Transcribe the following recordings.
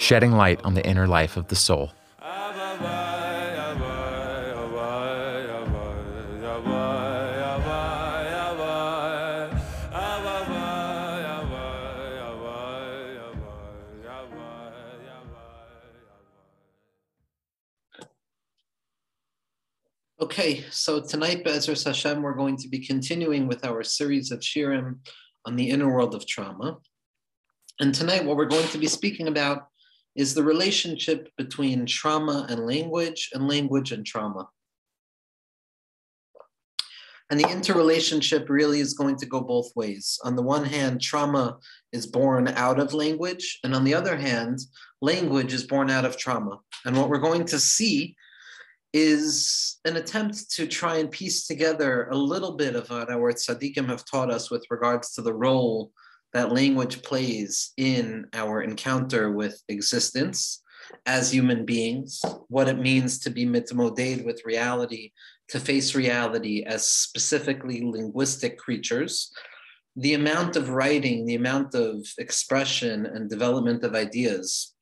shedding light on the inner life of the soul. Okay, so tonight, Be'ezras Hashem, we're going to be continuing with our series of shiurim on the inner world of trauma. And tonight, what we're going to be speaking about is the relationship between trauma and language, and language and trauma. And the interrelationship really is going to go both ways. On the one hand, trauma is born out of language, and on the other hand, language is born out of trauma. And what we're going to see is an attempt to try and piece together a little bit of what our tzaddikim have taught us with regards to the role that language plays in our encounter with existence as human beings, what it means to be mitmoded with reality, to face reality as specifically linguistic creatures, the amount of writing, the amount of expression and development of ideas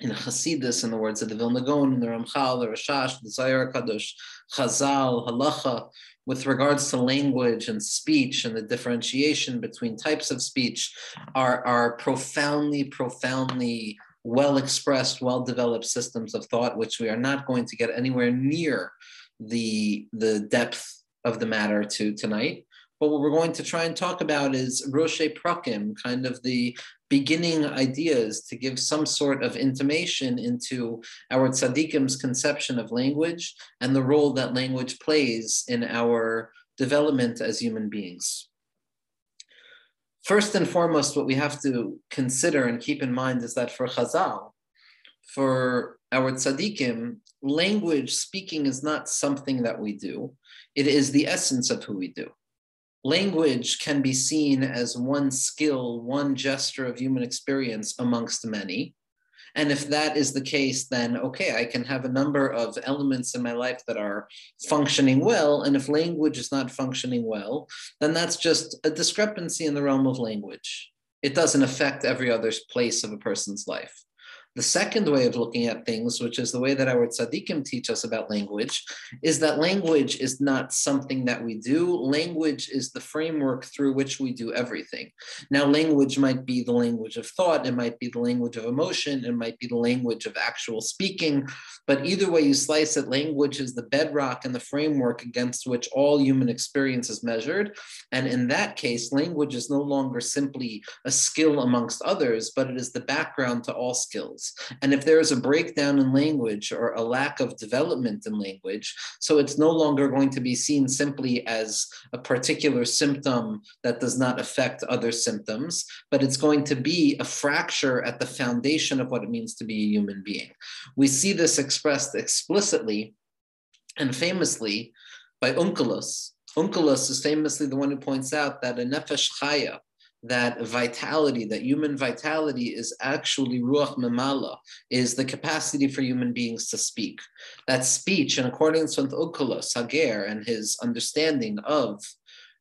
in Hasidus, in the words of the Vilna Gaon, the Ramchal, the Rashash, the Zohar Kadosh, Chazal, Halacha, with regards to language and speech and the differentiation between types of speech, are, are profoundly, profoundly well expressed, well developed systems of thought, which we are not going to get anywhere near the, the depth of the matter to tonight. But what we're going to try and talk about is Roshe Prakim, kind of the beginning ideas to give some sort of intimation into our tzaddikim's conception of language and the role that language plays in our development as human beings. First and foremost, what we have to consider and keep in mind is that for Chazal, for our tzaddikim, language speaking is not something that we do. It is the essence of who we do language can be seen as one skill, one gesture of human experience amongst many. And if that is the case, then okay, I can have a number of elements in my life that are functioning well. And if language is not functioning well, then that's just a discrepancy in the realm of language. It doesn't affect every other place of a person's life. The second way of looking at things, which is the way that our tzaddikim teach us about language, is that language is not something that we do. Language is the framework through which we do everything. Now, language might be the language of thought, it might be the language of emotion, it might be the language of actual speaking. But either way you slice it, language is the bedrock and the framework against which all human experience is measured. And in that case, language is no longer simply a skill amongst others, but it is the background to all skills. And if there is a breakdown in language or a lack of development in language, so it's no longer going to be seen simply as a particular symptom that does not affect other symptoms, but it's going to be a fracture at the foundation of what it means to be a human being. We see this expressed explicitly and famously by Onkelos. Onkelos is famously the one who points out that a nefesh chaya, that vitality, that human vitality is actually ruach memala, is the capacity for human beings to speak. That speech, in accordance with Onkelos, Sager, and his understanding of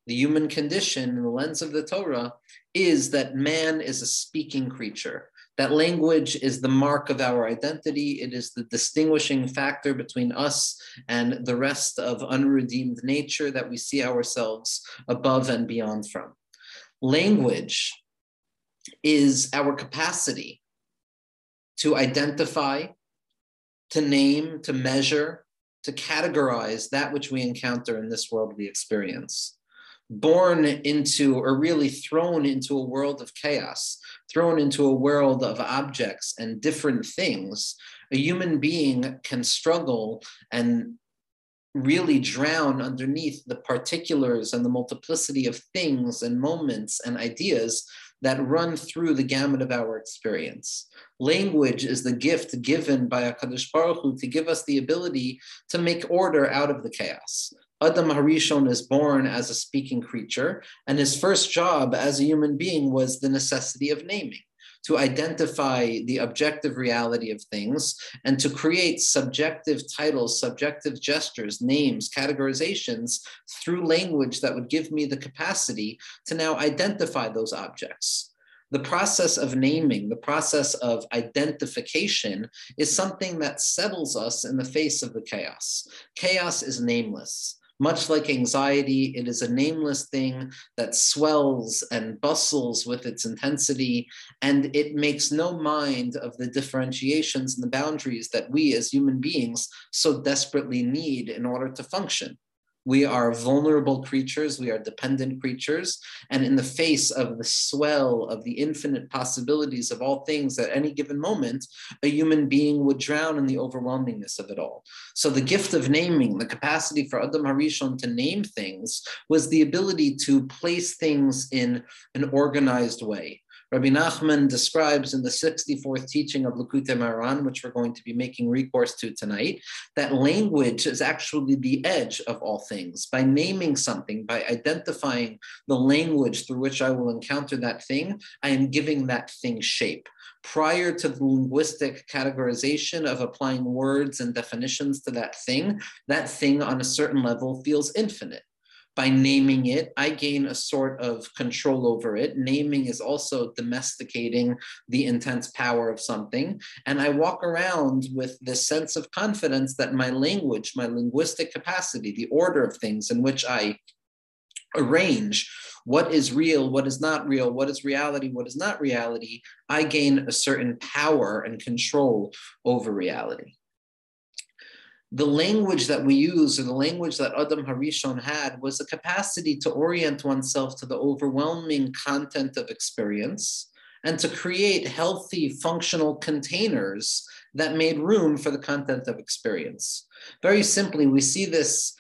the human condition in the lens of the Torah, is that man is a speaking creature. That language is the mark of our identity. It is the distinguishing factor between us and the rest of unredeemed nature that we see ourselves above and beyond from. Language is our capacity to identify, to name, to measure, to categorize that which we encounter in this world we experience. Born into, or really thrown into a world of chaos, thrown into a world of objects and different things, a human being can struggle and really drown underneath the particulars and the multiplicity of things and moments and ideas that run through the gamut of our experience. Language is the gift given by HaKadosh Baruch Hu to give us the ability to make order out of the chaos. Adam Harishon is born as a speaking creature, and his first job as a human being was the necessity of naming to identify the objective reality of things and to create subjective titles, subjective gestures, names, categorizations through language that would give me the capacity to now identify those objects. The process of naming, the process of identification is something that settles us in the face of the chaos. Chaos is nameless. Much like anxiety, it is a nameless thing that swells and bustles with its intensity, and it makes no mind of the differentiations and the boundaries that we as human beings so desperately need in order to function. We are vulnerable creatures, we are dependent creatures, and in the face of the swell of the infinite possibilities of all things at any given moment, a human being would drown in the overwhelmingness of it all. So the gift of naming, the capacity for Adam Harishon to name things, was the ability to place things in an organized way. Rabbi Nachman describes in the 64th teaching of Likutei Moharan, which we're going to be making recourse to tonight, that language is actually the edge of all things. By naming something, by identifying the language through which I will encounter that thing, I am giving that thing shape prior to the linguistic categorization of applying words and definitions to that thing, that thing on a certain level feels infinite by naming it, I gain a sort of control over it. Naming is also domesticating the intense power of something. And I walk around with this sense of confidence that my language, my linguistic capacity, the order of things in which I arrange what is real, what is not real, what is reality, what is not reality, I gain a certain power and control over reality the language that we use or the language that Adam Harishon had was a capacity to orient oneself to the overwhelming content of experience and to create healthy functional containers that made room for the content of experience. Very simply, we see this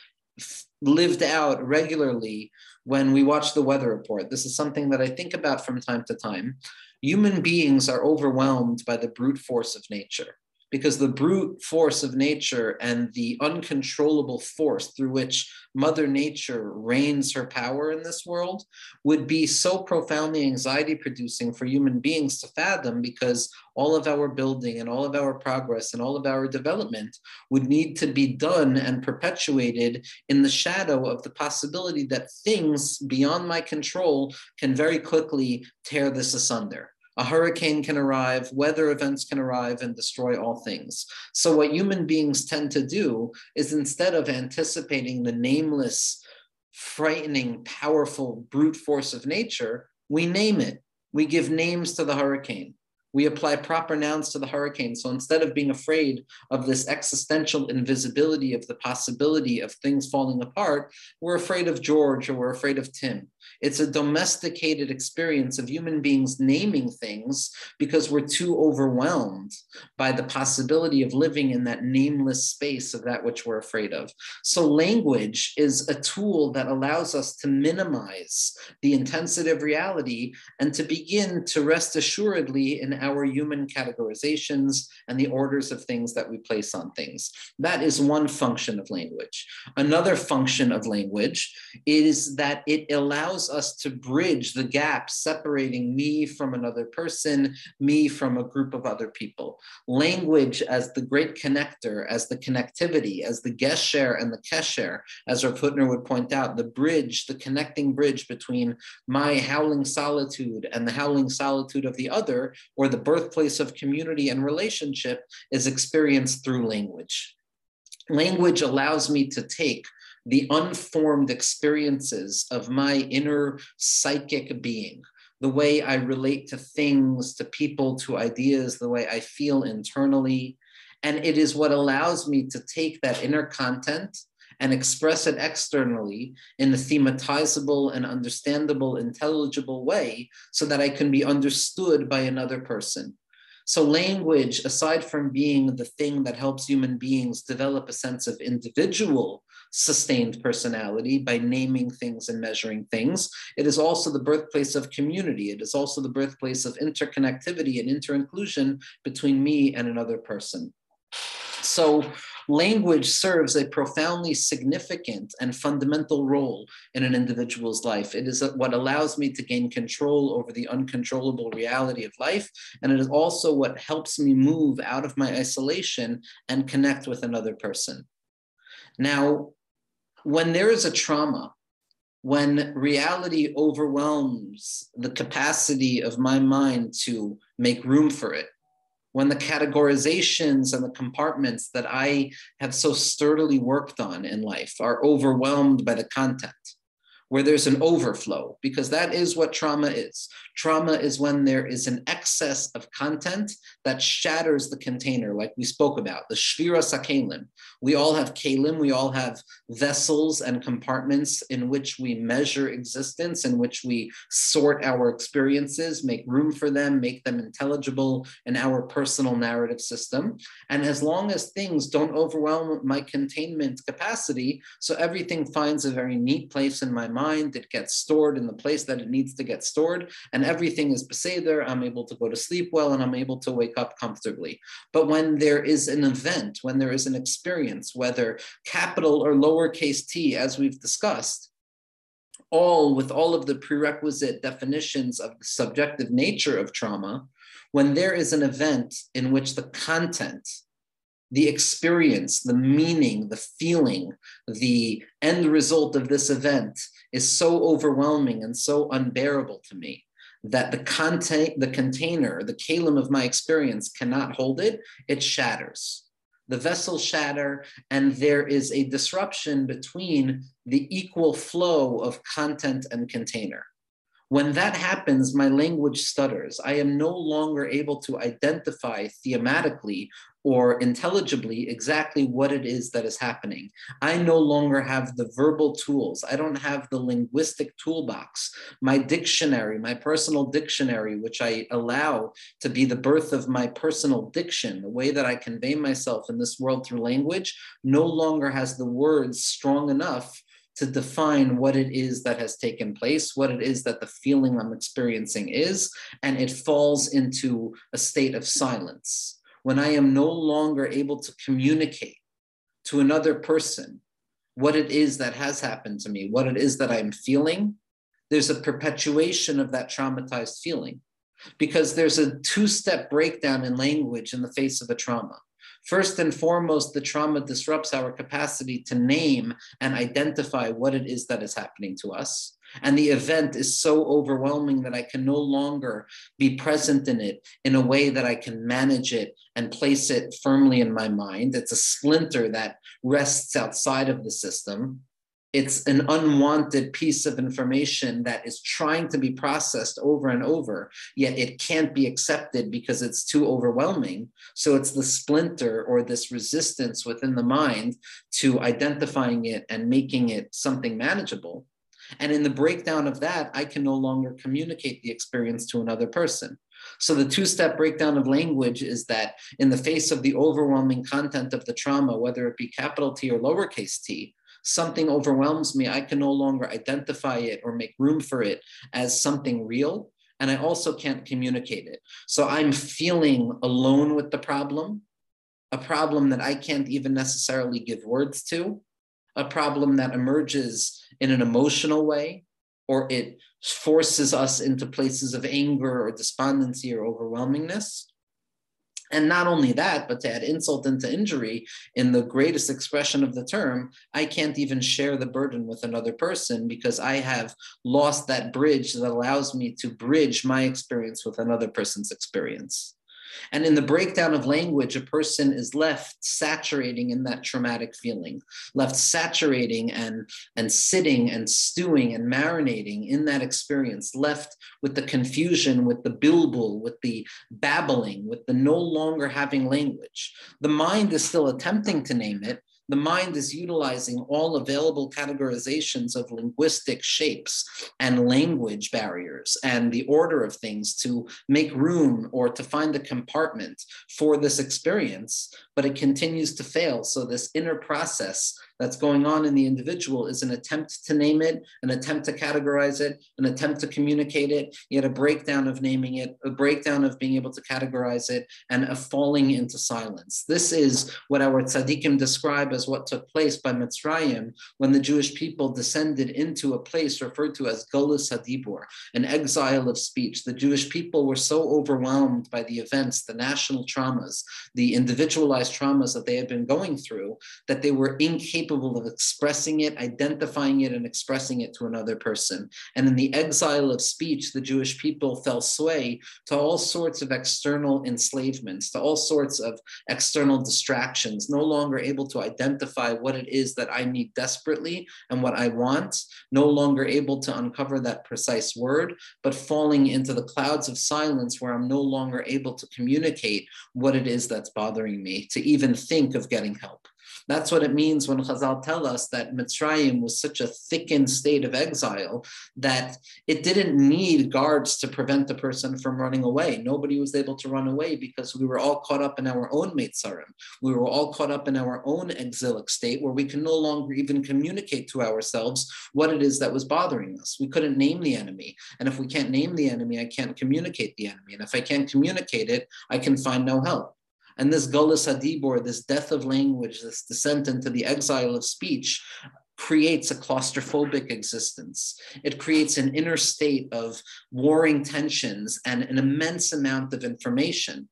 lived out regularly when we watch the weather report. This is something that I think about from time to time. Human beings are overwhelmed by the brute force of nature because the brute force of nature and the uncontrollable force through which Mother Nature reigns her power in this world would be so profoundly anxiety producing for human beings to fathom because all of our building and all of our progress and all of our development would need to be done and perpetuated in the shadow of the possibility that things beyond my control can very quickly tear this asunder a hurricane can arrive, weather events can arrive and destroy all things. So, what human beings tend to do is instead of anticipating the nameless, frightening, powerful brute force of nature, we name it. We give names to the hurricane we apply proper nouns to the hurricane. So instead of being afraid of this existential invisibility of the possibility of things falling apart, we're afraid of George or we're afraid of Tim. It's a domesticated experience of human beings naming things because we're too overwhelmed by the possibility of living in that nameless space of that which we're afraid of. So language is a tool that allows us to minimize the intensity of reality and to begin to rest assuredly in our human categorizations and the orders of things that we place on things. That is one function of language. Another function of language is that it allows us to bridge the gap separating me from another person, me from a group of other people. Language as the great connector, as the connectivity, as the gesher and the kesher, as Rav Hutner would point out, the bridge, the connecting bridge between my howling solitude and the howling solitude of the other, or the birthplace of community and relationship is experienced through language. Language allows me to take the unformed experiences of my inner psychic being, the way I relate to things, to people, to ideas, the way I feel internally. And it is what allows me to take that inner content and express it externally in a thematizable and understandable, intelligible way so that I can be understood by another person. So, language, aside from being the thing that helps human beings develop a sense of individual sustained personality by naming things and measuring things, it is also the birthplace of community. It is also the birthplace of interconnectivity and interinclusion between me and another person. So, language serves a profoundly significant and fundamental role in an individual's life. It is what allows me to gain control over the uncontrollable reality of life. And it is also what helps me move out of my isolation and connect with another person. Now, when there is a trauma, when reality overwhelms the capacity of my mind to make room for it, when the categorizations and the compartments that I have so sturdily worked on in life are overwhelmed by the content, where there's an overflow, because that is what trauma is. Trauma is when there is an excess of content that shatters the container, like we spoke about, the shviras hakelim. We all have kalim, we all have vessels and compartments in which we measure existence, in which we sort our experiences, make room for them, make them intelligible in our personal narrative system. And as long as things don't overwhelm my containment capacity, so everything finds a very neat place in my mind mind, it gets stored in the place that it needs to get stored, and everything is beseder. I'm able to go to sleep well, and I'm able to wake up comfortably. But when there is an event, when there is an experience, whether capital or lowercase t, as we've discussed, all with all of the prerequisite definitions of the subjective nature of trauma, when there is an event in which the content the experience, the meaning, the feeling, the end result of this event is so overwhelming and so unbearable to me that the content, the container, the kalim of my experience cannot hold it, it shatters. The vessel shatter, and there is a disruption between the equal flow of content and container. When that happens, my language stutters. I am no longer able to identify thematically or intelligibly exactly what it is that is happening. I no longer have the verbal tools. I don't have the linguistic toolbox. My dictionary, my personal dictionary, which I allow to be the birth of my personal diction, the way that I convey myself in this world through language, no longer has the words strong enough to define what it is that has taken place, what it is that the feeling I'm experiencing is, and it falls into a state of silence. When I am no longer able to communicate to another person what it is that has happened to me, what it is that I'm feeling, there's a perpetuation of that traumatized feeling because there's a two step breakdown in language in the face of a trauma. First and foremost, the trauma disrupts our capacity to name and identify what it is that is happening to us. And the event is so overwhelming that I can no longer be present in it in a way that I can manage it and place it firmly in my mind. It's a splinter that rests outside of the system it's an unwanted piece of information that is trying to be processed over and over, yet it can't be accepted because it's too overwhelming. So it's the splinter or this resistance within the mind to identifying it and making it something manageable. And in the breakdown of that, I can no longer communicate the experience to another person. So the two step breakdown of language is that in the face of the overwhelming content of the trauma, whether it be capital T or lowercase t, something overwhelms me, I can no longer identify it or make room for it as something real. And I also can't communicate it. So I'm feeling alone with the problem, a problem that I can't even necessarily give words to, a problem that emerges in an emotional way, or it forces us into places of anger or despondency or overwhelmingness. And not only that, but to add insult into injury, in the greatest expression of the term, I can't even share the burden with another person because I have lost that bridge that allows me to bridge my experience with another person's experience. And in the breakdown of language, a person is left saturating in that traumatic feeling, left saturating and, and sitting and stewing and marinating in that experience, left with the confusion, with the bilbul, with the babbling, with the no longer having language. The mind is still attempting to name it, the mind is utilizing all available categorizations of linguistic shapes and language barriers and the order of things to make room or to find a compartment for this experience, but it continues to fail. So, this inner process that's going on in the individual is an attempt to name it, an attempt to categorize it, an attempt to communicate it, yet a breakdown of naming it, a breakdown of being able to categorize it, and a falling into silence. This is what our tzaddikim describe as what took place by Mitzrayim when the Jewish people descended into a place referred to as Golus Hadibur, an exile of speech. The Jewish people were so overwhelmed by the events, the national traumas, the individualized traumas that they had been going through, that they were incapable capable of expressing it, identifying it, and expressing it to another person. And in the exile of speech, the Jewish people fell sway to all sorts of external enslavements, to all sorts of external distractions, no longer able to identify what it is that I need desperately and what I want, no longer able to uncover that precise word, but falling into the clouds of silence where I'm no longer able to communicate what it is that's bothering me, to even think of getting help. That's what it means when Chazal tell us that Mitzrayim was such a thickened state of exile that it didn't need guards to prevent the person from running away. Nobody was able to run away because we were all caught up in our own Mitzrayim. We were all caught up in our own exilic state where we can no longer even communicate to ourselves what it is that was bothering us. We couldn't name the enemy. And if we can't name the enemy, I can't communicate the enemy. And if I can't communicate it, I can find no help. And this Golus Hadibur, this death of language, this descent into the exile of speech, creates a claustrophobic existence. It creates an inner state of warring tensions and an immense amount of information.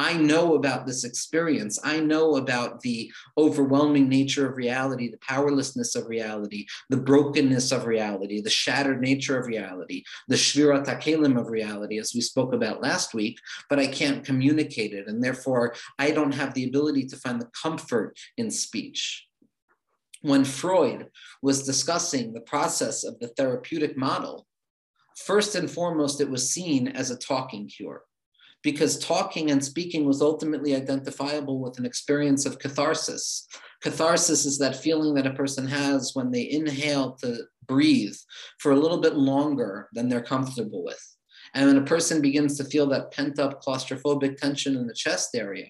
I know about this experience. I know about the overwhelming nature of reality, the powerlessness of reality, the brokenness of reality, the shattered nature of reality, the shvirat hakelim of reality, as we spoke about last week, but I can't communicate it. And therefore, I don't have the ability to find the comfort in speech. When Freud was discussing the process of the therapeutic model, first and foremost, it was seen as a talking cure because talking and speaking was ultimately identifiable with an experience of catharsis. Catharsis is that feeling that a person has when they inhale to breathe for a little bit longer than they're comfortable with. And when a person begins to feel that pent up claustrophobic tension in the chest area,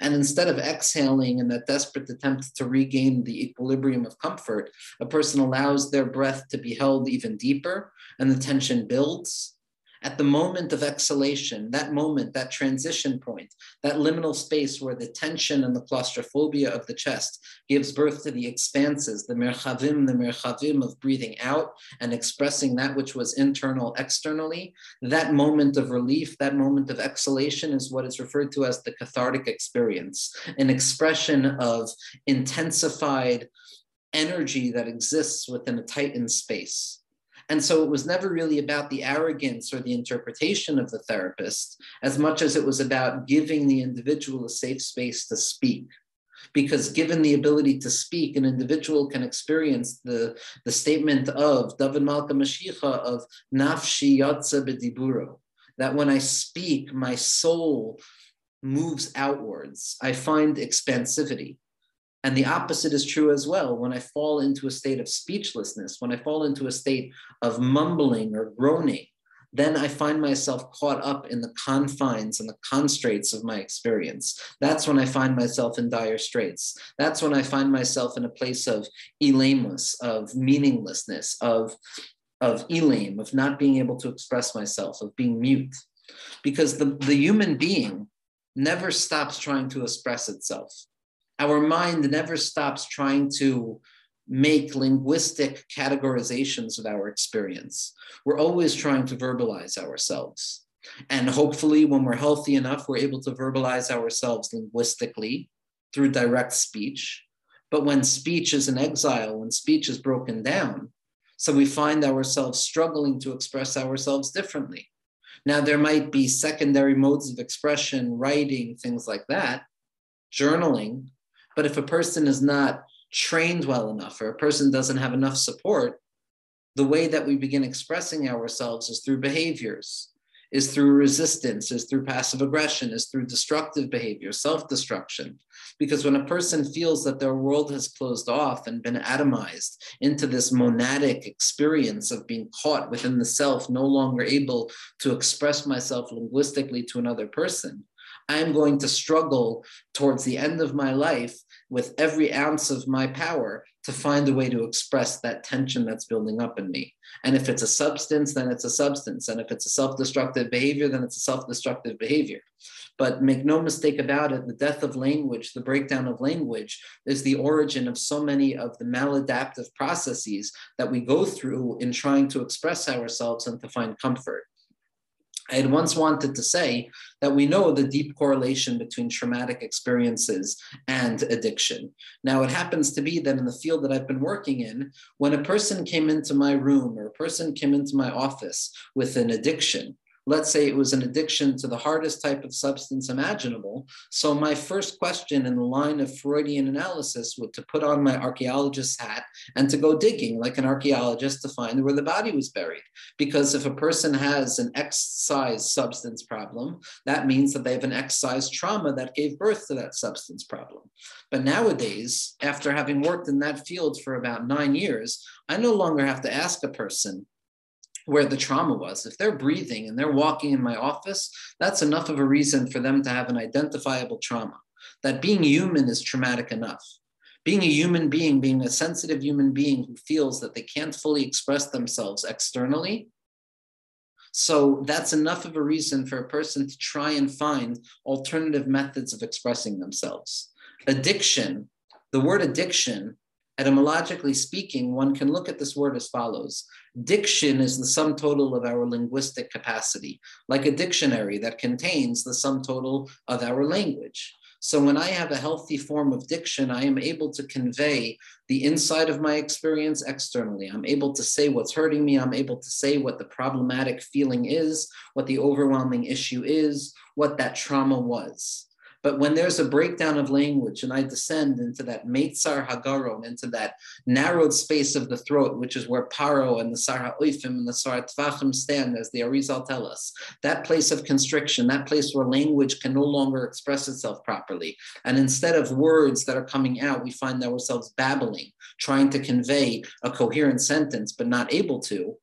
and instead of exhaling in that desperate attempt to regain the equilibrium of comfort, a person allows their breath to be held even deeper and the tension builds at the moment of exhalation, that moment, that transition point, that liminal space where the tension and the claustrophobia of the chest gives birth to the expanses, the merchavim, the merchavim of breathing out and expressing that which was internal externally, that moment of relief, that moment of exhalation is what is referred to as the cathartic experience, an expression of intensified energy that exists within a tightened space. And so it was never really about the arrogance or the interpretation of the therapist as much as it was about giving the individual a safe space to speak. Because given the ability to speak, an individual can experience the, the statement of David Malka Mashiach of Nafshi Yatza Bediburo, that when I speak, my soul moves outwards. I find expansivity. And the opposite is true as well. When I fall into a state of speechlessness, when I fall into a state of mumbling or groaning, then I find myself caught up in the confines and the constraints of my experience. That's when I find myself in dire straits. That's when I find myself in a place of elamus, of meaninglessness, of, of elam, of not being able to express myself, of being mute. Because the, the human being never stops trying to express itself our mind never stops trying to make linguistic categorizations of our experience. We're always trying to verbalize ourselves. And hopefully, when we're healthy enough, we're able to verbalize ourselves linguistically through direct speech. But when speech is in exile, when speech is broken down, so we find ourselves struggling to express ourselves differently. Now, there might be secondary modes of expression, writing, things like that, journaling, but if a person is not trained well enough or a person doesn't have enough support, the way that we begin expressing ourselves is through behaviors. is through resistance, is through passive aggression, is through destructive behavior, self destruction. Because when a person feels that their world has closed off and been atomized into this monadic experience of being caught within the self, no longer able to express myself linguistically to another person, I'm going to struggle towards the end of my life with every ounce of my power to find a way to express that tension that's building up in me. And if it's a substance, then it's a substance. And if it's a self destructive behavior, then it's a self destructive behavior. But make no mistake about it, the death of language, the breakdown of language, is the origin of so many of the maladaptive processes that we go through in trying to express ourselves and to find comfort. I had once wanted to say that we know the deep correlation between traumatic experiences and addiction. Now, it happens to be that in the field that I've been working in, when a person came into my room or a person came into my office with an addiction, let's say it was an addiction to the hardest type of substance imaginable. So my first question in the line of Freudian analysis was to put on my archaeologist's hat and to go digging like an archaeologist to find where the body was buried. Because if a person has an X-size substance problem, that means that they have an X-size trauma that gave birth to that substance problem. But nowadays, after having worked in that field for about nine years, I no longer have to ask a person, where the trauma was. If they're breathing and they're walking in my office, that's enough of a reason for them to have an identifiable trauma. That being human is traumatic enough. Being a human being, being a sensitive human being who feels that they can't fully express themselves externally. So that's enough of a reason for a person to try and find alternative methods of expressing themselves. Addiction, the word addiction Etymologically speaking, one can look at this word as follows Diction is the sum total of our linguistic capacity, like a dictionary that contains the sum total of our language. So when I have a healthy form of diction, I am able to convey the inside of my experience externally. I'm able to say what's hurting me. I'm able to say what the problematic feeling is, what the overwhelming issue is, what that trauma was. But when there's a breakdown of language and I descend into that Meitzar Hagaron, into that narrowed space of the throat, which is where Paro and the Sar Ha'oifim and the Sar Tvachim stand, as the Arizal tell us, that place of constriction, that place where language can no longer express itself properly. And instead of words that are coming out, we find ourselves babbling, trying to convey a coherent sentence, but not able to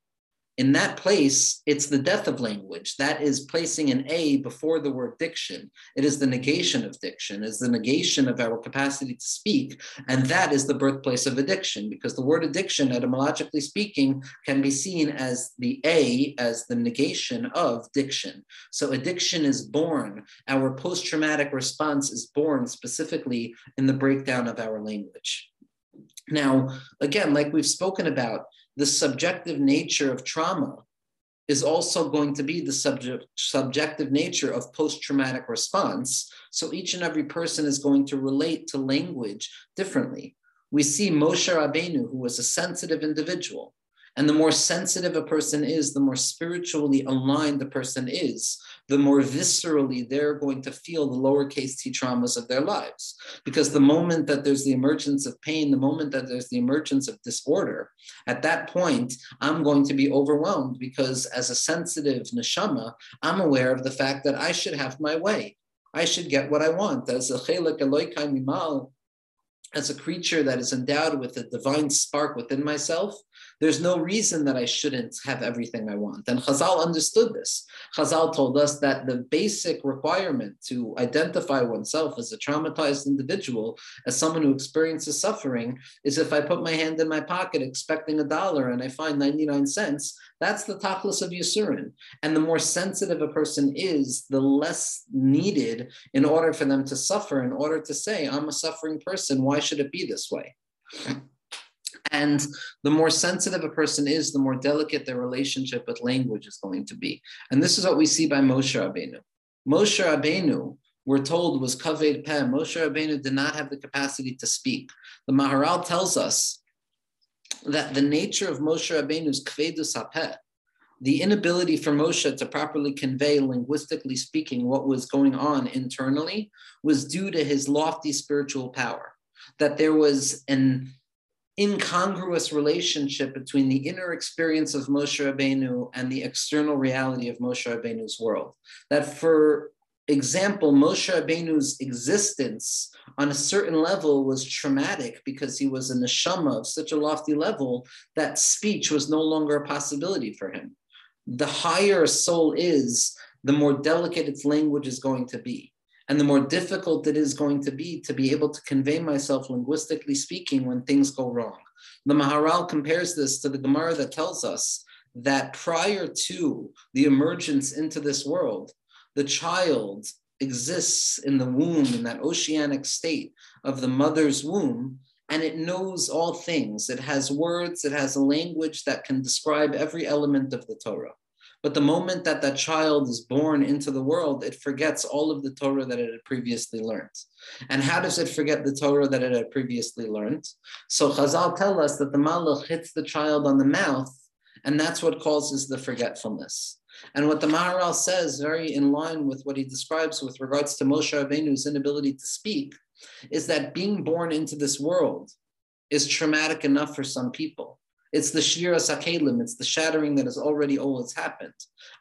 in that place, it's the death of language. That is placing an A before the word diction. It is the negation of diction, is the negation of our capacity to speak. And that is the birthplace of addiction, because the word addiction, etymologically speaking, can be seen as the A, as the negation of diction. So addiction is born. Our post traumatic response is born specifically in the breakdown of our language. Now, again, like we've spoken about, the subjective nature of trauma is also going to be the subject, subjective nature of post traumatic response. So each and every person is going to relate to language differently. We see Moshe Rabbeinu, who was a sensitive individual. And the more sensitive a person is, the more spiritually aligned the person is, the more viscerally they're going to feel the lowercase t traumas of their lives. Because the moment that there's the emergence of pain, the moment that there's the emergence of disorder, at that point, I'm going to be overwhelmed because as a sensitive neshama, I'm aware of the fact that I should have my way. I should get what I want. As a chelik eloikai mimal, as a creature that is endowed with a divine spark within myself, there's no reason that I shouldn't have everything I want. And Chazal understood this. Chazal told us that the basic requirement to identify oneself as a traumatized individual, as someone who experiences suffering, is if I put my hand in my pocket expecting a dollar and I find 99 cents, that's the tachlis of Yisurin. And the more sensitive a person is, the less needed in order for them to suffer, in order to say, I'm a suffering person. Why should it be this way? And the more sensitive a person is, the more delicate their relationship with language is going to be. And this is what we see by Moshe Rabbeinu. Moshe Rabbeinu, we're told, was kaved peh. Moshe Rabbeinu did not have the capacity to speak. The Maharal tells us that the nature of Moshe Rabbeinu's kvedus hapeh, the inability for Moshe to properly convey, linguistically speaking, what was going on internally was due to his lofty spiritual power. That there was an incongruous relationship between the inner experience of Moshe Rabbeinu and the external reality of Moshe Rabbeinu's world. That, for example, Moshe Rabbeinu's existence on a certain level was traumatic because he was a neshama of such a lofty level that speech was no longer a possibility for him. The higher a soul is, the more delicate its language is going to be and the more difficult it is going to be to be able to convey myself linguistically speaking when things go wrong. The Maharal compares this to the Gemara that tells us that prior to the emergence into this world, the child exists in the womb, in that oceanic state of the mother's womb, and it knows all things. It has words, it has a language that can describe every element of the Torah. But the moment that that child is born into the world, it forgets all of the Torah that it had previously learned. And how does it forget the Torah that it had previously learned? So Chazal tell us that the malach hits the child on the mouth, and that's what causes the forgetfulness. And what the Maharal says, very in line with what he describes with regards to Moshe Rabbeinu's inability to speak, is that being born into this world is traumatic enough for some people. It's the shviras hakelim, it's the shattering that has already always happened.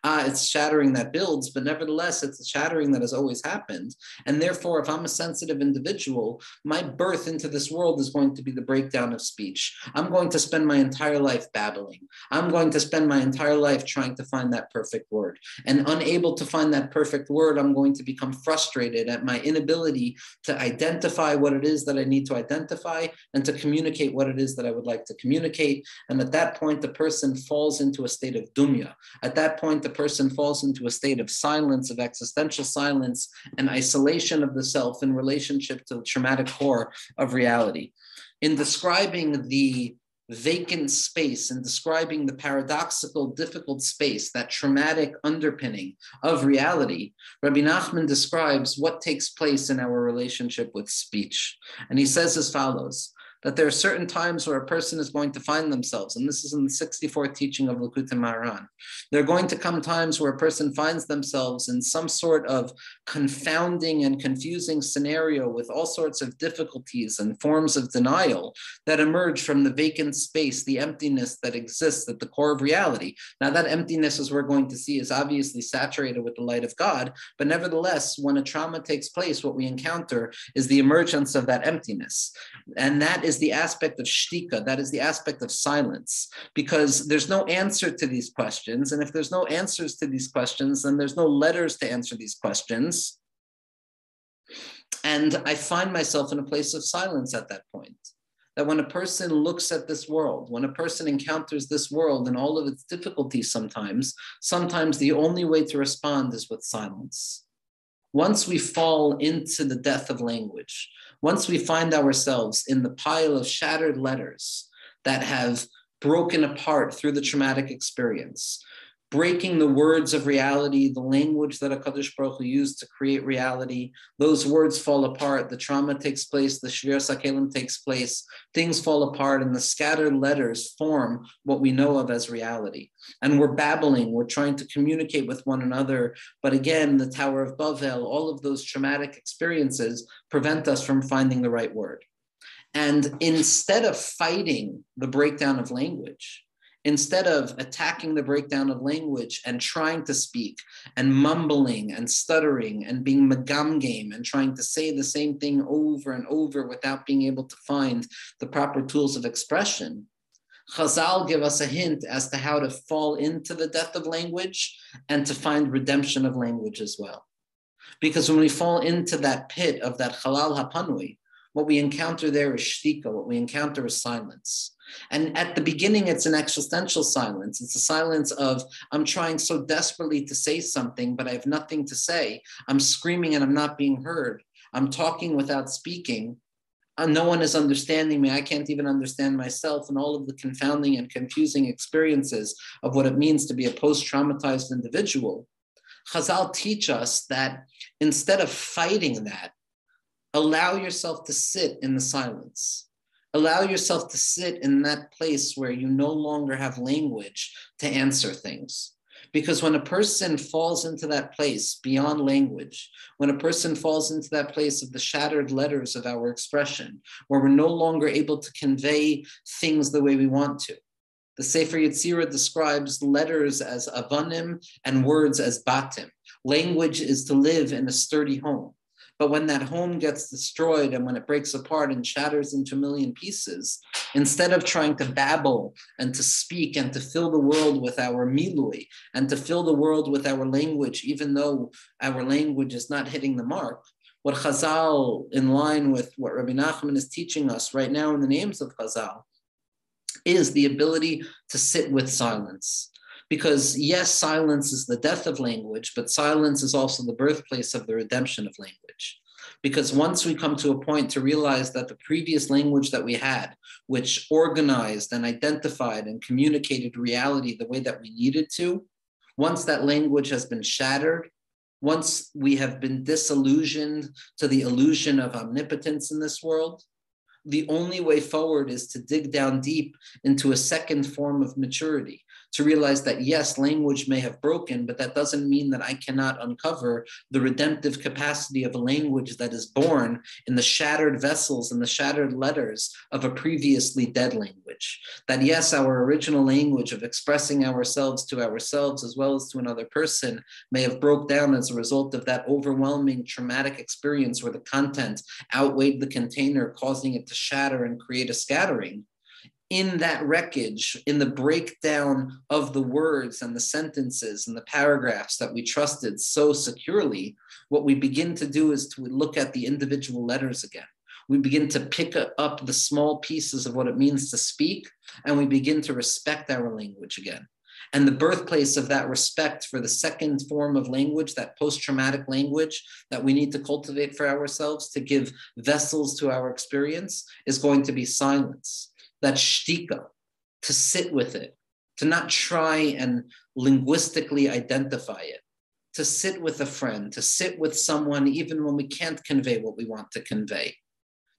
Ah, it's shattering that builds, but nevertheless, it's the shattering that has always happened. And therefore, if I'm a sensitive individual, my birth into this world is going to be the breakdown of speech. I'm going to spend my entire life babbling. I'm going to spend my entire life trying to find that perfect word. And unable to find that perfect word, I'm going to become frustrated at my inability to identify what it is that I need to identify and to communicate what it is that I would like to communicate. And at that point, the person falls into a state of dumya. At that point, the person falls into a state of silence, of existential silence and isolation of the self in relationship to the traumatic core of reality. In describing the vacant space and describing the paradoxical, difficult space, that traumatic underpinning of reality, Rabbi Nachman describes what takes place in our relationship with speech. And he says as follows that there are certain times where a person is going to find themselves, and this is in the 64th teaching of Likutei Moharan. There are going to come times where a person finds themselves in some sort of confounding and confusing scenario with all sorts of difficulties and forms of denial that emerge from the vacant space, the emptiness that exists at the core of reality. Now, that emptiness, as we're going to see, is obviously saturated with the light of God, but nevertheless, when a trauma takes place, what we encounter is the emergence of that emptiness. And that is the aspect of shtika, that is the aspect of silence, because there's no answer to these questions. And if there's no answers to these questions, then there's no letters to answer these questions. And I find myself in a place of silence at that point. That when a person looks at this world, when a person encounters this world and all of its difficulties sometimes, sometimes the only way to respond is with silence. Once we fall into the death of language, once we find ourselves in the pile of shattered letters that have broken apart through the traumatic experience, breaking the words of reality, the language that HaKadosh Baruch Hu used to create reality. Those words fall apart. The trauma takes place. The Shviras Hakelim takes place. Things fall apart, and the scattered letters form what we know of as reality. And we're babbling. We're trying to communicate with one another. But again, the Tower of Babel, all of those traumatic experiences prevent us from finding the right word. And instead of fighting the breakdown of language, instead of attacking the breakdown of language and trying to speak and mumbling and stuttering and being game and trying to say the same thing over and over without being able to find the proper tools of expression, Chazal give us a hint as to how to fall into the death of language and to find redemption of language as well. Because when we fall into that pit of that halal hapanui, what we encounter there is shtika, what we encounter is silence. And at the beginning, it's an existential silence. It's a silence of, I'm trying so desperately to say something, but I have nothing to say. I'm screaming and I'm not being heard. I'm talking without speaking. Uh, no one is understanding me. I can't even understand myself, and all of the confounding and confusing experiences of what it means to be a post traumatized individual. Chazal teach us that instead of fighting that, allow yourself to sit in the silence Allow yourself to sit in that place where you no longer have language to answer things. Because when a person falls into that place beyond language, when a person falls into that place of the shattered letters of our expression, where we're no longer able to convey things the way we want to, the Sefer Yetzirah describes letters as avanim and words as batim. Language is to live in a sturdy home. But when that home gets destroyed and when it breaks apart and shatters into a million pieces, instead of trying to babble and to speak and to fill the world with our milui and to fill the world with our language, even though our language is not hitting the mark, what Chazal, in line with what Rabbi Nachman is teaching us right now in the names of Chazal, is the ability to sit with silence. Because yes, silence is the death of language, but silence is also the birthplace of the redemption of language. Because once we come to a point to realize that the previous language that we had, which organized and identified and communicated reality the way that we needed to, once that language has been shattered, once we have been disillusioned to the illusion of omnipotence in this world, the only way forward is to dig down deep into a second form of maturity, to realize that yes, language may have broken, but that doesn't mean that I cannot uncover the redemptive capacity of a language that is born in the shattered vessels and the shattered letters of a previously dead language. That yes, our original language of expressing ourselves to ourselves as well as to another person may have broke down as a result of that overwhelming traumatic experience where the content outweighed the container, causing it to shatter and create a scattering in that wreckage, in the breakdown of the words and the sentences and the paragraphs that we trusted so securely, what we begin to do is to look at the individual letters again. We begin to pick up the small pieces of what it means to speak, and we begin to respect our language again. And the birthplace of that respect for the second form of language, that post traumatic language that we need to cultivate for ourselves to give vessels to our experience, is going to be silence that shtika, to sit with it, to not try and linguistically identify it, to sit with a friend, to sit with someone even when we can't convey what we want to convey,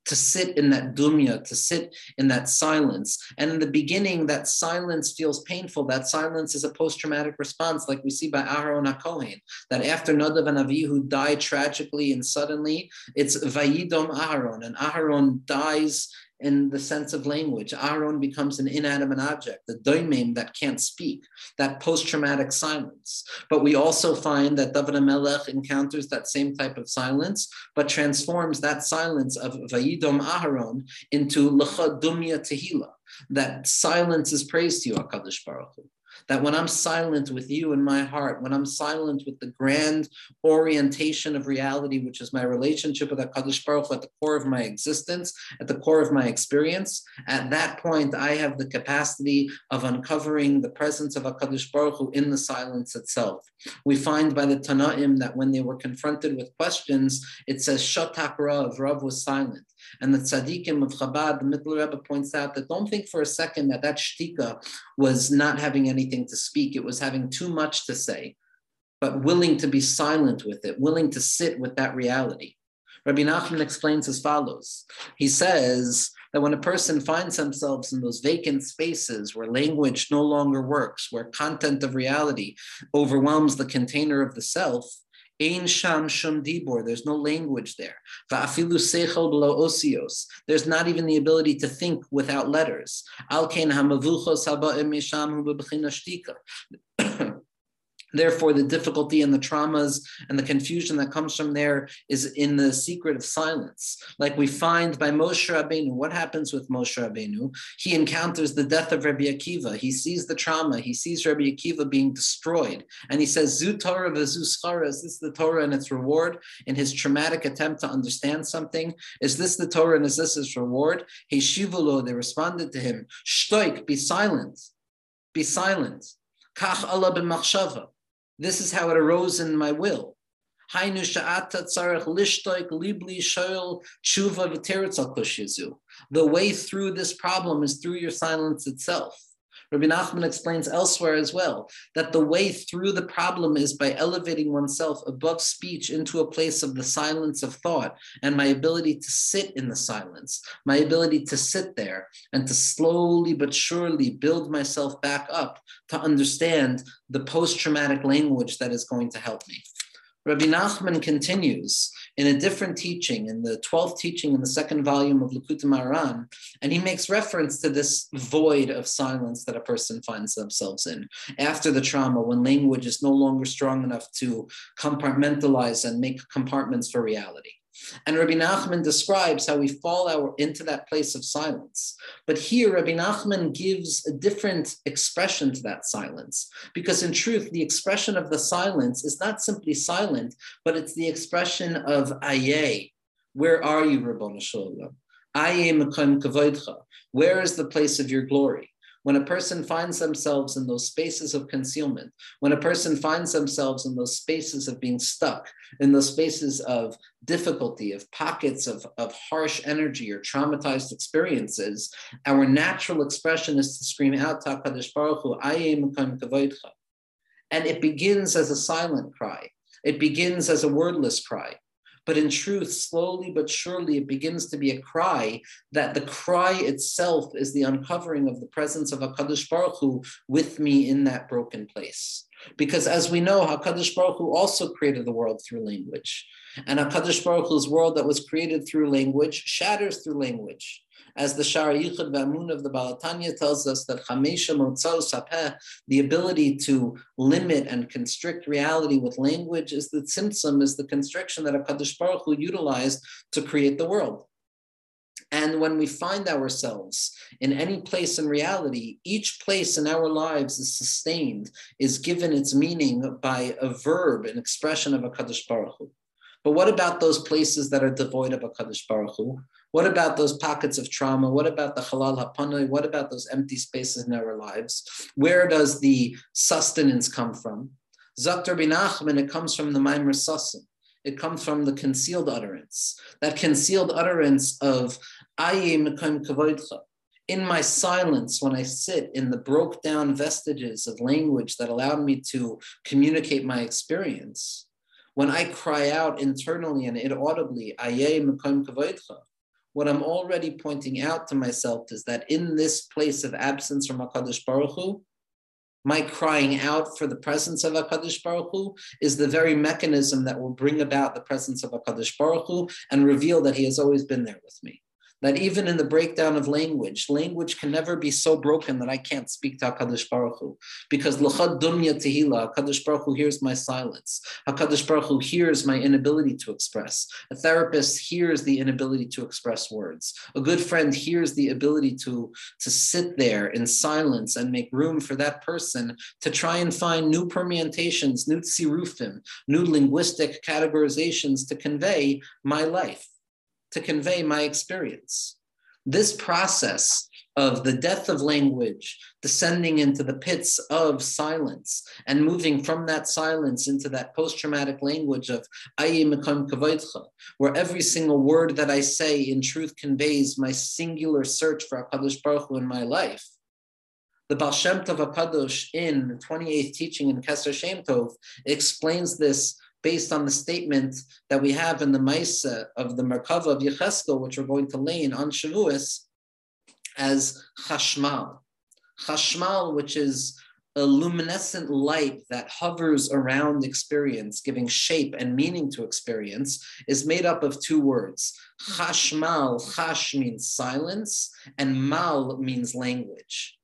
to sit in that dumya, to sit in that silence. And in the beginning, that silence feels painful. That silence is a post-traumatic response, like we see by Aharon HaKohen, that after Nadav and Avihu die tragically and suddenly, it's Vayidom Aharon, and Aharon dies in the sense of language. Aaron becomes an inanimate object, the doimim that can't speak, that post-traumatic silence. But we also find that David Melech encounters that same type of silence, but transforms that silence of Vayidom Aharon into Lecha Dumya. That silence is praise to you, HaKadosh Baruch Hu. That when I'm silent with you in my heart, when I'm silent with the grand orientation of reality, which is my relationship with HaKadosh Baruch Hu at the core of my existence, at the core of my experience, at that point, I have the capacity of uncovering the presence of HaKadosh Baruch Hu in the silence itself. We find by the Tanaim that when they were confronted with questions, it says, Shatak Rav, Rav was silent. And the tzaddikim of Chabad, the Middle Rebbe points out that don't think for a second that that shtika was not having anything to speak. It was having too much to say, but willing to be silent with it, willing to sit with that reality. Rabbi Nachman explains as follows. He says that when a person finds themselves in those vacant spaces where language no longer works, where content of reality overwhelms the container of the self, Ein sham shum dibor. There's no language there. Va'afilu seichel below osios. There's not even the ability to think without letters. Al kein hamavuchos haba'im misham hu shtika. Therefore, the difficulty and the traumas and the confusion that comes from there is in the secret of silence. Like we find by Moshe Rabbeinu, what happens with Moshe Rabbeinu? He encounters the death of Rabbi Akiva. He sees the trauma. He sees Rabbi Akiva being destroyed. And he says, Zu Torah v'zu is this the Torah and its reward? In his traumatic attempt to understand something, is this the Torah and is this his reward? He shivulo, they responded to him, Shtoik, be silent. Be silent. Kach alah b'machshava this is how it arose in my will. The way through this problem is through your silence itself. Rabbi Nachman explains elsewhere as well that the way through the problem is by elevating oneself above speech into a place of the silence of thought and my ability to sit in the silence, my ability to sit there and to slowly but surely build myself back up to understand the post traumatic language that is going to help me. Rabbi Nachman continues in a different teaching, in the 12th teaching in the second volume of Likutei Moharan, and he makes reference to this void of silence that a person finds themselves in after the trauma, when language is no longer strong enough to compartmentalize and make compartments for reality. And Rabbi Nachman describes how we fall out into that place of silence. But here, Rabbi Nachman gives a different expression to that silence, because in truth, the expression of the silence is not simply silent, but it's the expression of aye. Where are you, Rabbon? Aye Where is the place of your glory? When a person finds themselves in those spaces of concealment, when a person finds themselves in those spaces of being stuck, in those spaces of difficulty, of pockets of, of harsh energy or traumatized experiences, our natural expression is to scream out, Baruch Hu, and it begins as a silent cry. It begins as a wordless cry. But in truth, slowly but surely, it begins to be a cry that the cry itself is the uncovering of the presence of HaKadosh Baruch Hu with me in that broken place. Because as we know, HaKadosh Baruch Hu also created the world through language. And HaKadosh Baruch Hu's world that was created through language shatters through language as the Shara Yichud Vamun of the Baal HaTanya tells us that Chamesha Motzal Sapeh, the ability to limit and constrict reality with language is the symptom, is the constriction that HaKadosh Baruch Hu utilized to create the world. And when we find ourselves in any place in reality, each place in our lives is sustained, is given its meaning by a verb, an expression of a Kadosh Baruch Hu. But what about those places that are devoid of a Kadosh Baruch Hu? What about those pockets of trauma? What about the halal hapanoi? What about those empty spaces in our lives? Where does the sustenance come from? Zakter bin Achman, it comes from the Maimer Sasim. It comes from the concealed utterance. That concealed utterance of Aye Mekim Kavoidcha. In my silence, when I sit in the broke down vestiges of language that allowed me to communicate my experience, when I cry out internally and inaudibly, Aye Mekim Kavoidcha, what I'm already pointing out to myself is that in this place of absence from HaKadosh Baruch Hu, my crying out for the presence of HaKadosh Baruch Hu is the very mechanism that will bring about the presence of HaKadosh Baruch Hu and reveal that he has always been there with me that even in the breakdown of language, language can never be so broken that I can't speak to HaKadosh Baruch Hu. Because L'cha dumya tehila, HaKadosh Baruch Hu hears my silence. HaKadosh Baruch Hu hears my inability to express. A therapist hears the inability to express words. A good friend hears the ability to, to sit there in silence and make room for that person to try and find new permutations, new tsirufim, new linguistic categorizations to convey my life to convey my experience. This process of the death of language, descending into the pits of silence, and moving from that silence into that post traumatic language of where every single word that I say in truth conveys my singular search for HaKadosh Baruch Hu in my life. The Baal Shem Tov HaKadosh in 28th teaching in Keser Shem Tov explains this based on the statement that we have in the Maisa of the Merkava of Yecheskel, which we're going to lay in on Shavuos, as Chashmal. Chashmal, which is a luminescent light that hovers around experience, giving shape and meaning to experience, is made up of two words. Chashmal, chash means silence, and mal means language.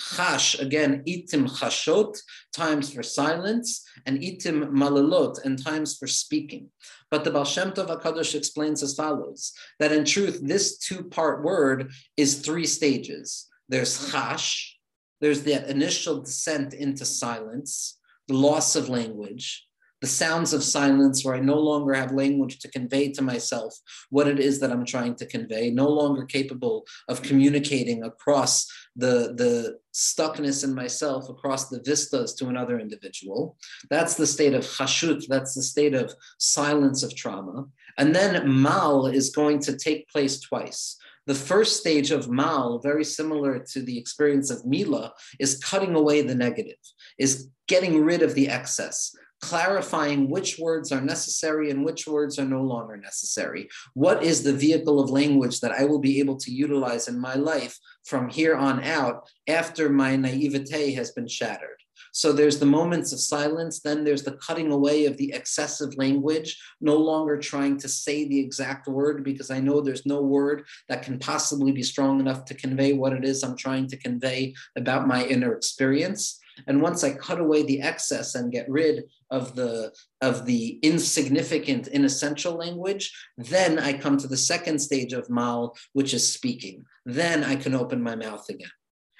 Chash, again, itim chashot, times for silence, and itim malalot, and times for speaking. But the Baal Shem Tov HaKadosh explains as follows, that in truth, this two-part word is three stages. There's chash, there's the initial descent into silence, the loss of language, the sounds of silence where I no longer have language to convey to myself what it is that I'm trying to convey, no longer capable of communicating across the, the stuckness in myself, across the vistas to another individual. That's the state of chashut, that's the state of silence of trauma. And then mal is going to take place twice. The first stage of mal, very similar to the experience of mila, is cutting away the negative, is getting rid of the excess, clarifying which words are necessary and which words are no longer necessary. What is the vehicle of language that I will be able to utilize in my life from here on out after my naivete has been shattered? So there's the moments of silence, then there's the cutting away of the excessive language, no longer trying to say the exact word because I know there's no word that can possibly be strong enough to convey what it is I'm trying to convey about my inner experience. And once I cut away the excess and get rid of the of the insignificant, inessential language, then I come to the second stage of mal, which is speaking. Then I can open my mouth again.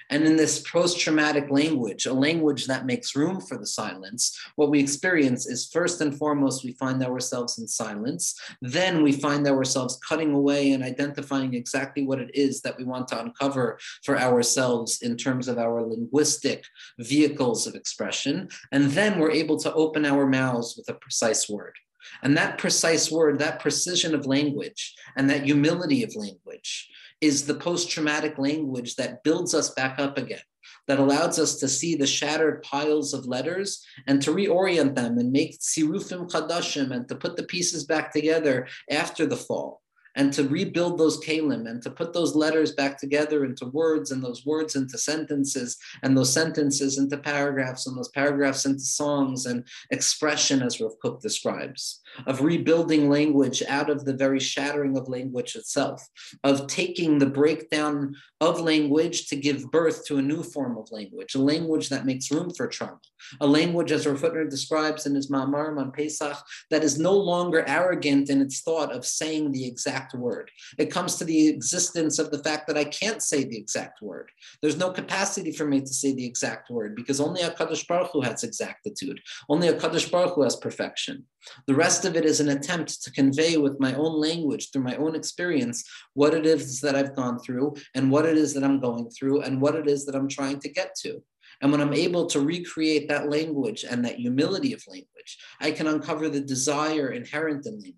And in this post traumatic language, a language that makes room for the silence, what we experience is first and foremost, we find ourselves in silence. Then we find ourselves cutting away and identifying exactly what it is that we want to uncover for ourselves in terms of our linguistic vehicles of expression. And then we're able to open our mouths with a precise word. And that precise word, that precision of language, and that humility of language is the post traumatic language that builds us back up again, that allows us to see the shattered piles of letters and to reorient them and make tsirufim chadashim and to put the pieces back together after the fall and to rebuild those kelim and to put those letters back together into words and those words into sentences and those sentences into paragraphs and those paragraphs into songs and expression as Rav Kook describes of rebuilding language out of the very shattering of language itself, of taking the breakdown of language to give birth to a new form of language, a language that makes room for trauma, a language, as Rav Hutner describes in his Ma'amarim on Pesach, that is no longer arrogant in its thought of saying the exact word. It comes to the existence of the fact that I can't say the exact word. There's no capacity for me to say the exact word because only a Kadosh Baruch Hu has exactitude. Only a Kadosh Baruch Hu has perfection. The rest of it is an attempt to convey with my own language, through my own experience, what it is that I've gone through and what it is that I'm going through and what it is that I'm trying to get to. And when I'm able to recreate that language and that humility of language, I can uncover the desire inherent in language.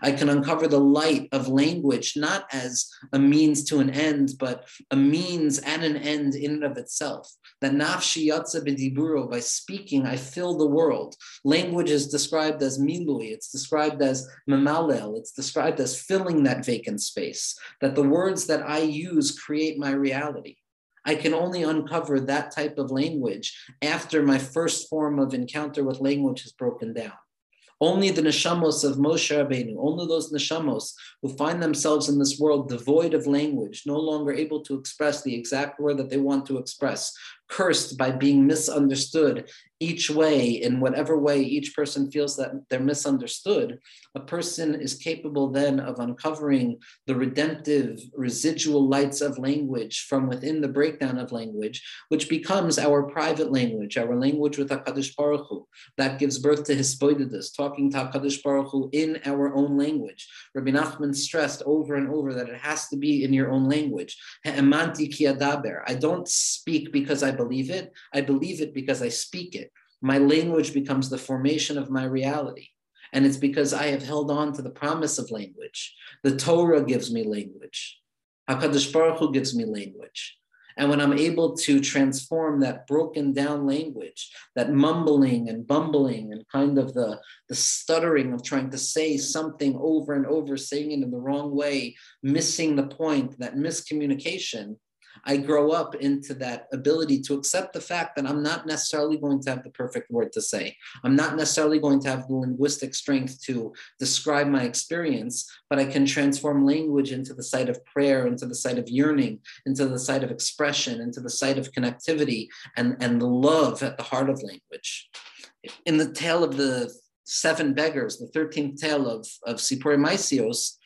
I can uncover the light of language not as a means to an end, but a means and an end in and of itself. That nafshi yatsa b'diburo, by speaking, I fill the world. Language is described as milui, it's described as mamalel, it's described as filling that vacant space. That the words that I use create my reality. I can only uncover that type of language after my first form of encounter with language has broken down. Only the neshamos of Moshe Rabbeinu, only those neshamos who find themselves in this world devoid of language, no longer able to express the exact word that they want to express, cursed by being misunderstood each way, in whatever way each person feels that they're misunderstood, a person is capable then of uncovering the redemptive residual lights of language from within the breakdown of language, which becomes our private language, our language with HaKadosh Baruch Hu, that gives birth to Hisbodedus, talking to HaKadosh Baruch Hu in our own language. Rabbi Nachman stressed over and over that it has to be in your own language. I don't speak because I believe it. I believe it because I speak it. My language becomes the formation of my reality. And it's because I have held on to the promise of language. The Torah gives me language. HaKadosh Baruch Hu gives me language. And when I'm able to transform that broken down language, that mumbling and bumbling and kind of the, the stuttering of trying to say something over and over, saying it in the wrong way, missing the point, that miscommunication, I grow up into that ability to accept the fact that I'm not necessarily going to have the perfect word to say. I'm not necessarily going to have the linguistic strength to describe my experience, but I can transform language into the site of prayer, into the site of yearning, into the site of expression, into the site of connectivity and, and the love at the heart of language. In the tale of the seven beggars, the 13th tale of, of Sipori Maisios,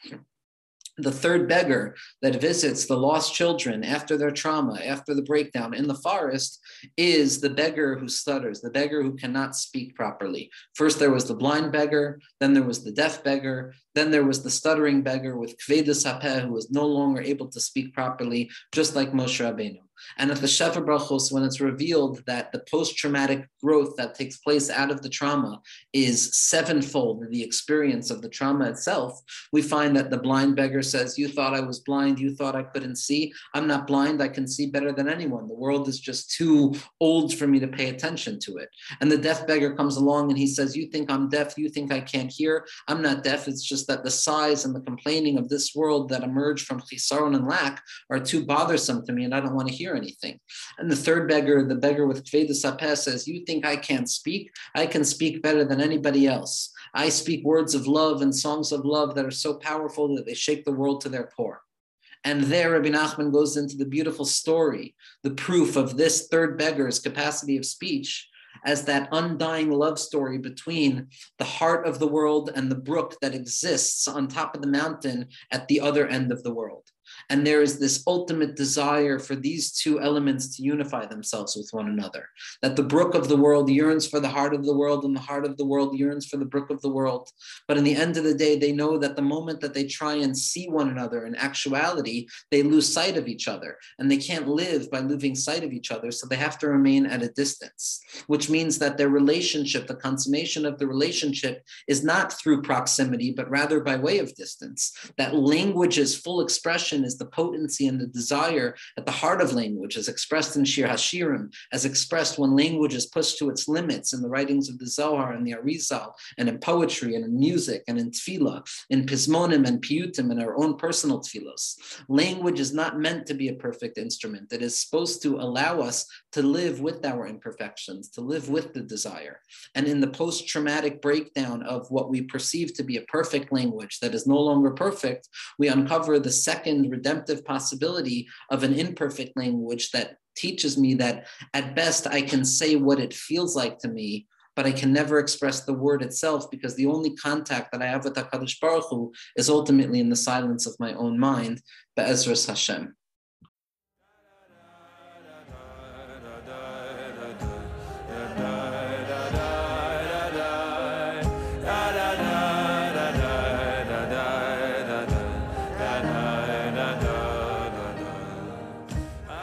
the third beggar that visits the lost children after their trauma, after the breakdown in the forest, is the beggar who stutters, the beggar who cannot speak properly. First, there was the blind beggar, then there was the deaf beggar, then there was the stuttering beggar with Kvedus Hapeh, who was no longer able to speak properly, just like Moshe Rabbeinu. And at the Sheva Brachos, when it's revealed that the post-traumatic growth that takes place out of the trauma is sevenfold the experience of the trauma itself, we find that the blind beggar says, You thought I was blind, you thought I couldn't see. I'm not blind, I can see better than anyone. The world is just too old for me to pay attention to it. And the deaf beggar comes along and he says, You think I'm deaf, you think I can't hear. I'm not deaf. It's just that the sighs and the complaining of this world that emerge from chisaron and lack are too bothersome to me, and I don't want to hear anything. And the third beggar, the beggar with sapeh, says, "You think I can't speak? I can speak better than anybody else. I speak words of love and songs of love that are so powerful that they shake the world to their core." And there, Rabbi Nachman goes into the beautiful story, the proof of this third beggar's capacity of speech, as that undying love story between the heart of the world and the brook that exists on top of the mountain at the other end of the world. And there is this ultimate desire for these two elements to unify themselves with one another. That the brook of the world yearns for the heart of the world, and the heart of the world yearns for the brook of the world. But in the end of the day, they know that the moment that they try and see one another in actuality, they lose sight of each other. And they can't live by losing sight of each other. So they have to remain at a distance, which means that their relationship, the consummation of the relationship, is not through proximity, but rather by way of distance. That language's full expression is the potency and the desire at the heart of language, as expressed in Shir Hashirim, as expressed when language is pushed to its limits in the writings of the Zohar and the Arizal, and in poetry and in music and in tefillah, in pismonim and piyutim and our own personal tefillos. Language is not meant to be a perfect instrument. It is supposed to allow us to live with our imperfections, to live with the desire. And in the post traumatic breakdown of what we perceive to be a perfect language that is no longer perfect, we uncover the second redemptive possibility of an imperfect language that teaches me that at best I can say what it feels like to me, but I can never express the word itself because the only contact that I have with HaKadosh Baruch Hu is ultimately in the silence of my own mind, Be'ezras Hashem.